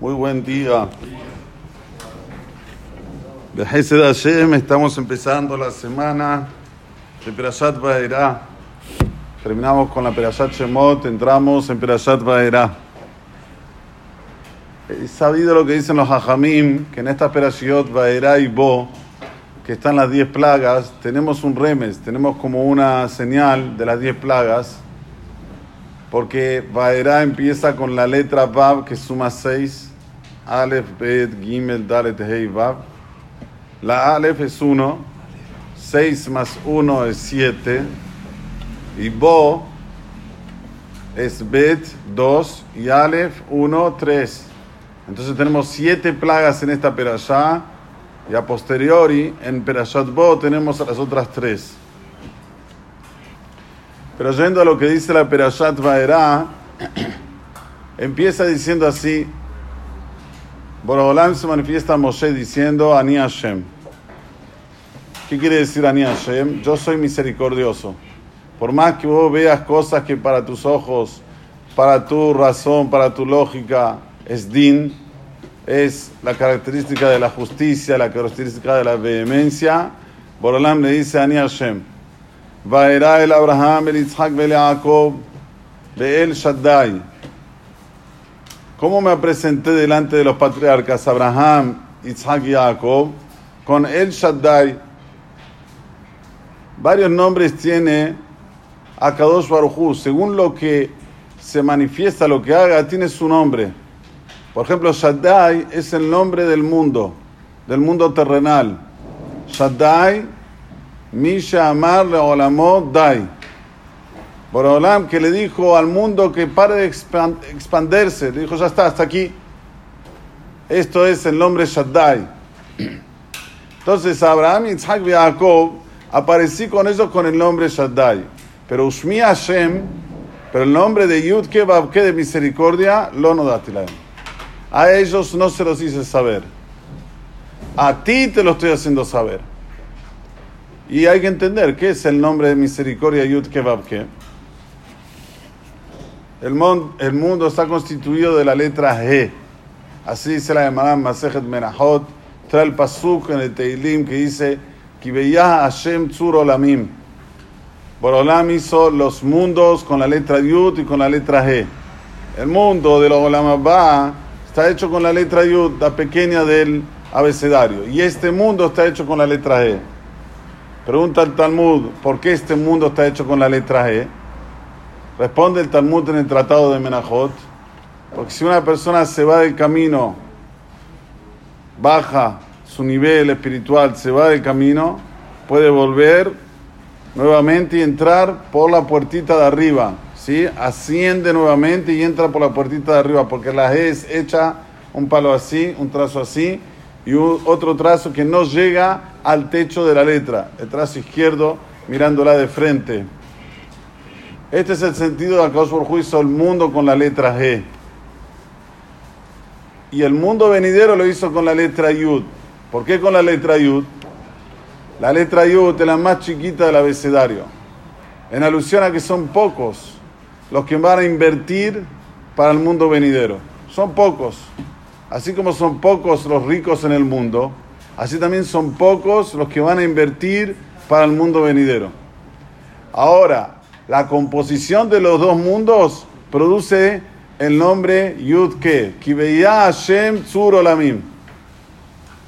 Muy buen día. De Hashem estamos empezando la semana de Perashat Vaera. Terminamos con la Perashat Shemot, entramos en Perashat Vaera. Es sabido lo que dicen los Hajamim, que en esta Perashiot Vaera y Bo, que están las 10 plagas, tenemos un remes, tenemos como una señal de las 10 plagas, porque Vaera empieza con la letra Vav que suma 6, Aleph, Bet, Gimel, Dalet, Hei, Vav. La Aleph es 1, 6 más 1 es 7, y Bo es Bet 2 y Aleph 1, 3. Entonces tenemos 7 plagas en esta perashá y a posteriori en Perashat Bo tenemos las otras 3. Pero yendo a lo que dice la Perashat Vaera, empieza diciendo así, Borobolam se manifiesta a Moshe diciendo, Ani Hashem. ¿Qué quiere decir Ani Hashem? Yo soy misericordioso. Por más que vos veas cosas que para tus ojos, para tu razón, para tu lógica, es din, es la característica de la justicia, la característica de la vehemencia, Borolam le dice Ani Hashem. Vaera el Abraham, el Yitzhak, el Jacob, el Shaddai. ¿Cómo me presenté delante de los patriarcas Abraham, Isaac y Jacob? Con El Shaddai. Varios nombres tiene Akadosh Baruj Según lo que se manifiesta, lo que haga, tiene su nombre. Por ejemplo, Shaddai es el nombre del mundo, del mundo terrenal. Shaddai, Misha Amar Leolamot Dai. Borolam que le dijo al mundo que pare de expandirse, le dijo, ya está, hasta aquí. Esto es el nombre Shaddai. Entonces Abraham, Isaac y Jacob aparecí con ellos con el nombre Shaddai. Pero Ushmi Hashem, pero el nombre de Yud que de misericordia, lo no datilaem. A ellos no se los hice saber. A ti te lo estoy haciendo saber. Y hay que entender qué es el nombre de misericordia Yud que el, el mundo está constituido de la letra G. Así dice la Gemara Masejet Menahot. Trae el pasuk en el Teilim que dice: Kibeyah Hashem Tzur Olamim. Borolam hizo los mundos con la letra Yud y con la letra G. El mundo de los Olamabá está hecho con la letra Yud, la pequeña del abecedario. Y este mundo está hecho con la letra G. Pregunta el Talmud: ¿por qué este mundo está hecho con la letra G? Responde el Talmud en el Tratado de Menajot, porque si una persona se va del camino, baja su nivel espiritual, se va del camino, puede volver nuevamente y entrar por la puertita de arriba, ¿sí? Asciende nuevamente y entra por la puertita de arriba, porque la G es hecha un palo así, un trazo así, y otro trazo que no llega al techo de la letra, el trazo izquierdo mirándola de frente. Este es el sentido de Akadosh por hizo el mundo con la letra G. Y el mundo venidero lo hizo con la letra Yud. ¿Por qué con la letra Yud? La letra Yud es la más chiquita del abecedario. En alusión a que son pocos los que van a invertir para el mundo venidero. Son pocos. Así como son pocos los ricos en el mundo, así también son pocos los que van a invertir para el mundo venidero. Ahora, la composición de los dos mundos produce el nombre Yudke, Kibeya Hashem Tzur Olamim.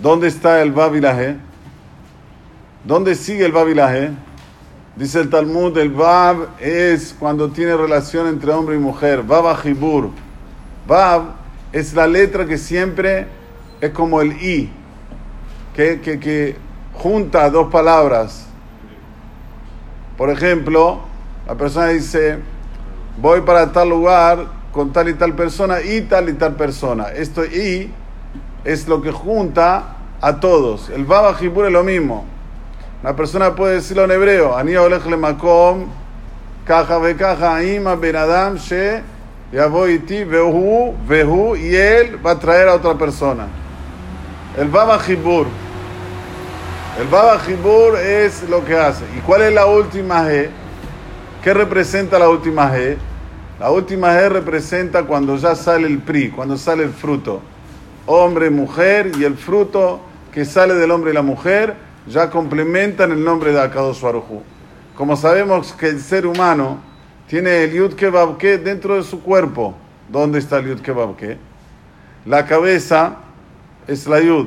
¿Dónde está el Babilaje? ¿Dónde sigue el Babilaje? Dice el Talmud, el Bab es cuando tiene relación entre hombre y mujer. Bab Hibur. Bab es la letra que siempre es como el I, que, que, que junta dos palabras. Por ejemplo, la persona dice, voy para tal lugar con tal y tal persona y tal y tal persona. Esto y es lo que junta a todos. El Baba Jibur es lo mismo. La persona puede decirlo en hebreo, le makom, caja ve caja, ima benadam, she, ti vehu, vehu, y él va a traer a otra persona. El Baba Jibur. El Baba Jibur es lo que hace. ¿Y cuál es la última G? ¿Qué representa la última G? La última G representa cuando ya sale el PRI, cuando sale el fruto. hombre, mujer, y el fruto que sale del hombre y la mujer ya complementan el nombre de Akadosh Baruj Como sabemos que el ser humano tiene el Yud Kebabke dentro de su cuerpo. ¿Dónde está el Yud Kebabke? La cabeza es la Yud.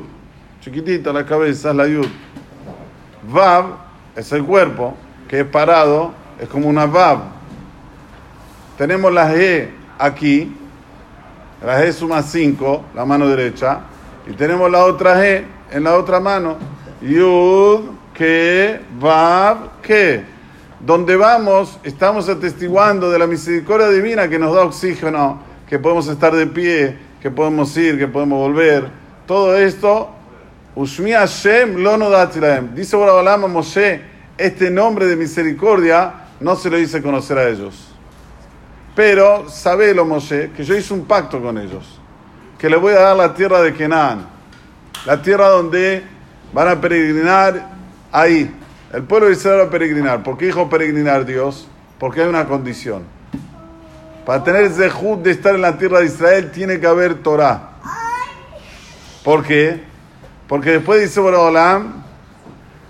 Chiquitita la cabeza es la Yud. Vav es el cuerpo, que es parado, es como una Vav. Tenemos la G aquí, la G suma 5, la mano derecha, y tenemos la otra G en la otra mano. Yud, que, Vav, que. Donde vamos, estamos atestiguando de la misericordia divina que nos da oxígeno, que podemos estar de pie, que podemos ir, que podemos volver. Todo esto, Ushmi Hashem lo no Dice Borobalama Moshe, este nombre de misericordia no se lo hice conocer a ellos. Pero sabelo Moshe, que yo hice un pacto con ellos, que le voy a dar la tierra de Kenan, la tierra donde van a peregrinar ahí. El pueblo de Israel va a peregrinar. ¿Por qué dijo peregrinar Dios? Porque hay una condición. Para tener zehut de estar en la tierra de Israel tiene que haber Torah. ¿Por qué? Porque después dice Borolam,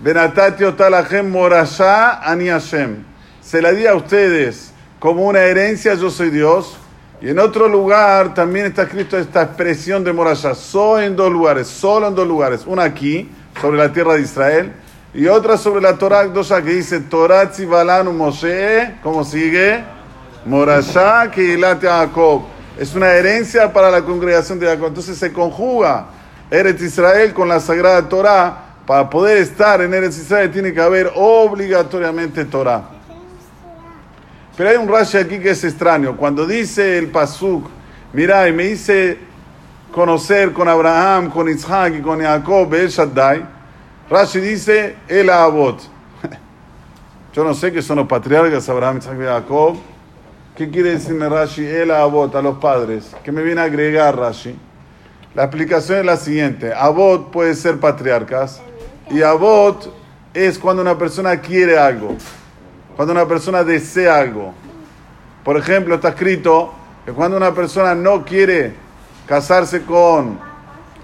Benatati otalahem morasha ani Hashem. Se la di a ustedes como una herencia, yo soy Dios. Y en otro lugar también está escrito esta expresión de morasha. Soy en dos lugares, solo en dos lugares. Una aquí, sobre la tierra de Israel, y otra sobre la Torah que dice Torah Tzivalanu Moshe, ¿cómo sigue? Morashá Keilat Jacob. Es una herencia para la congregación de Jacob. Entonces se conjuga Eretz Israel con la Sagrada Torah. Para poder estar en Eretz Israel tiene que haber obligatoriamente Torah. Pero hay un Rashi aquí que es extraño. Cuando dice el Pasuk, mira, y me hice conocer con Abraham, con Isaac y con Jacob, El Shaddai. Rashi dice el Abot. Yo no sé qué son los patriarcas, Abraham, Isaac y Jacob. ¿Qué quiere decirme Rashi? El Abot, a los padres. ¿Qué me viene a agregar Rashi? La explicación es la siguiente. Abot puede ser patriarcas y Abot es cuando una persona quiere algo, cuando una persona desea algo. Por ejemplo, está escrito que cuando una persona no quiere casarse con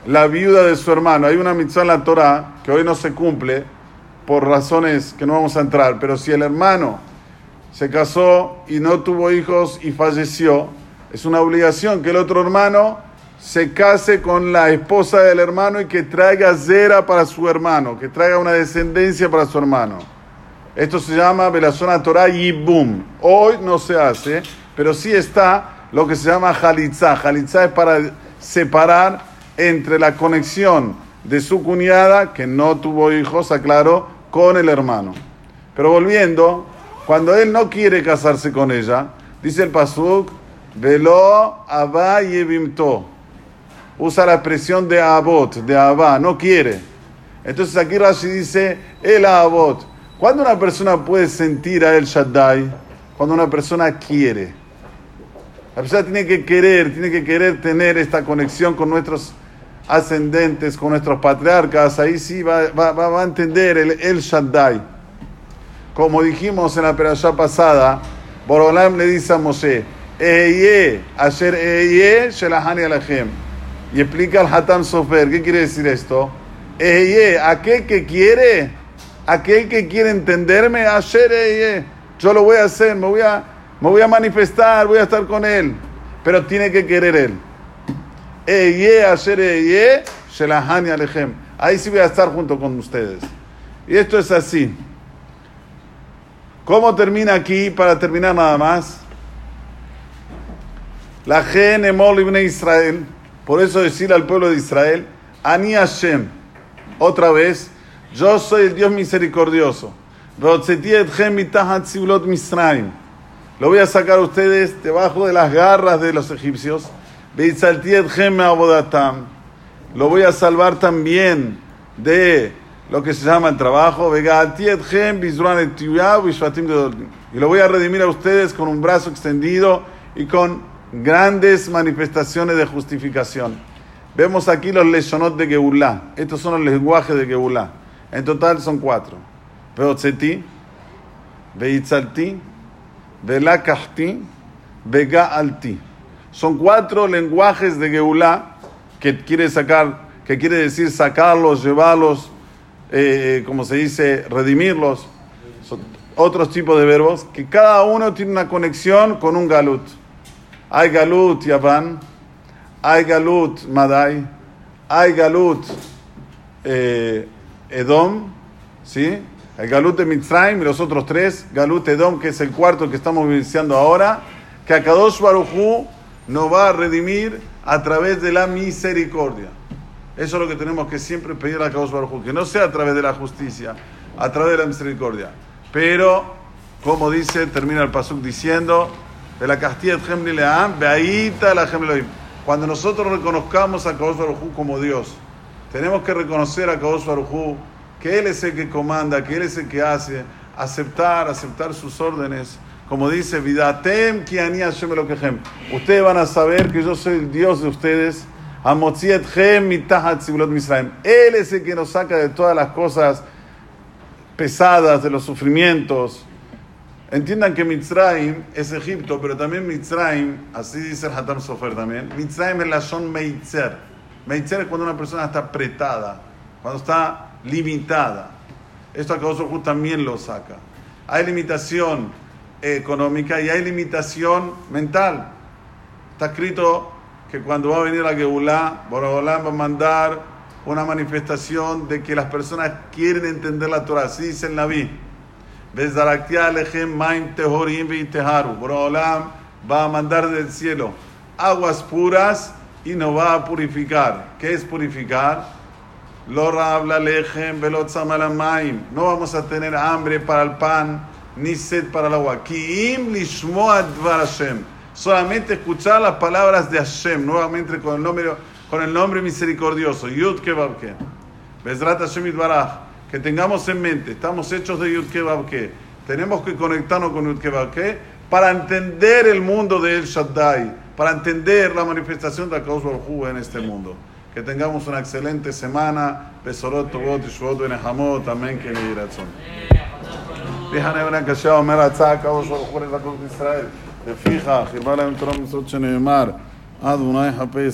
la viuda de su hermano. Hay una mitzvah en la Torah que hoy no se cumple por razones que no vamos a entrar, pero si el hermano se casó y no tuvo hijos y falleció, es una obligación que el otro hermano se case con la esposa del hermano y que traiga zera para su hermano, que traiga una descendencia para su hermano. Esto se llama Belazona Torah Yibum. Hoy no se hace, pero sí está lo que se llama Jalitza. Jalitza es para separar entre la conexión de su cuñada, que no tuvo hijos, aclaro, con el hermano. Pero volviendo, cuando él no quiere casarse con ella, dice el Pasuk, velo abba yevimto. Usa la expresión de abot, de abba, no quiere. Entonces aquí Rashi dice, el abot. ¿Cuándo una persona puede sentir a El Shaddai? Cuando una persona quiere. La persona tiene que querer, tiene que querer tener esta conexión con nuestros ascendentes, con nuestros patriarcas, ahí sí va, va, a entender el, el Shaddai. Como dijimos en la perashá pasada, Borolam le dice a Moshe, Eye, ayer Eye, Shelahani Alachem. Y explica al Hatam Sofer, ¿qué quiere decir esto? Eye, aquel que quiere, aquel que quiere entenderme, ayer Eye, yo lo voy a hacer, me voy a, me voy a manifestar, voy a estar con él, pero tiene que querer él. Ahí sí voy a estar junto con ustedes. Y esto es así. ¿Cómo termina aquí? Para terminar nada más. La Gen de Israel. Por eso decirle al pueblo de Israel, Ani Hashem. Otra vez, yo soy el Dios misericordioso. Lo voy a sacar a ustedes debajo de las garras de los egipcios lo voy a salvar también de lo que se llama el trabajo. Y lo voy a redimir a ustedes con un brazo extendido y con grandes manifestaciones de justificación. Vemos aquí los leshonot de Geulah. Estos son los lenguajes de Geulah. En total son cuatro. Veotzeti, Veitzalti, Velakahti, Vegaalti. Son cuatro lenguajes de Geulah que quiere sacar, que quiere decir sacarlos, llevarlos, eh, como se dice, redimirlos, son otros tipos de verbos, que cada uno tiene una conexión con un galut. Hay galut Yavan, hay galut Madai, hay galut eh, Edom, ¿sí? El galut de Mitzrayim y los otros tres, galut Edom, que es el cuarto que estamos vivenciando ahora, que Akadosh Baruchu nos va a redimir a través de la misericordia. Eso es lo que tenemos que siempre pedir a Kadosh Baruj que no sea a través de la justicia, a través de la misericordia. Pero, como dice, termina el pasuk diciendo, de la Castilla de Leam, Beaita la Cuando nosotros reconozcamos a Kadosh Baruj como Dios, tenemos que reconocer a Kadosh Baruj Hu, que Él es el que comanda, que Él es el que hace, aceptar, aceptar sus órdenes. Como dice, Vidatem Kiani Hashem Elokehem. Ustedes van a saber que yo soy el Dios de ustedes él es el que nos saca de todas las cosas pesadas, de los sufrimientos. Entiendan que Mitzrayim es Egipto, pero también Mitzrayim, así dice el Hatam Sofer también, Mitzrayim es la son Meitzer. Meitzer es cuando una persona está apretada, cuando está limitada. Esto a causa también lo saca. Hay limitación económica y hay limitación mental. Está escrito que cuando va a venir la Geulah, Borobolán va a mandar una manifestación de que las personas quieren entender la Torah. Así dice el Naví. Borobolán va a mandar del cielo aguas puras y nos va a purificar. ¿Qué es purificar? No vamos a tener hambre para el pan ni sed para el agua. Solamente escuchar las palabras de Hashem, nuevamente con el nombre, con el nombre misericordioso, Yud Kebabke. Bezrat Hashem Baraj, que tengamos en mente, estamos hechos de Yud Kebabke, tenemos que conectarnos con Yud Kebabke para entender el mundo de El Shaddai, para entender la manifestación de Akadosh Baruj en este mundo. Que tengamos una excelente semana. Besorot, Tovot, Yishuot, Benehamot, Amén, que le razón. Déjame ver que sea Omer Atzah, Akadosh Baruj Hu, Israel. לפיכך, ירבה להם תורה מצוות שנאמר, אדוני חפש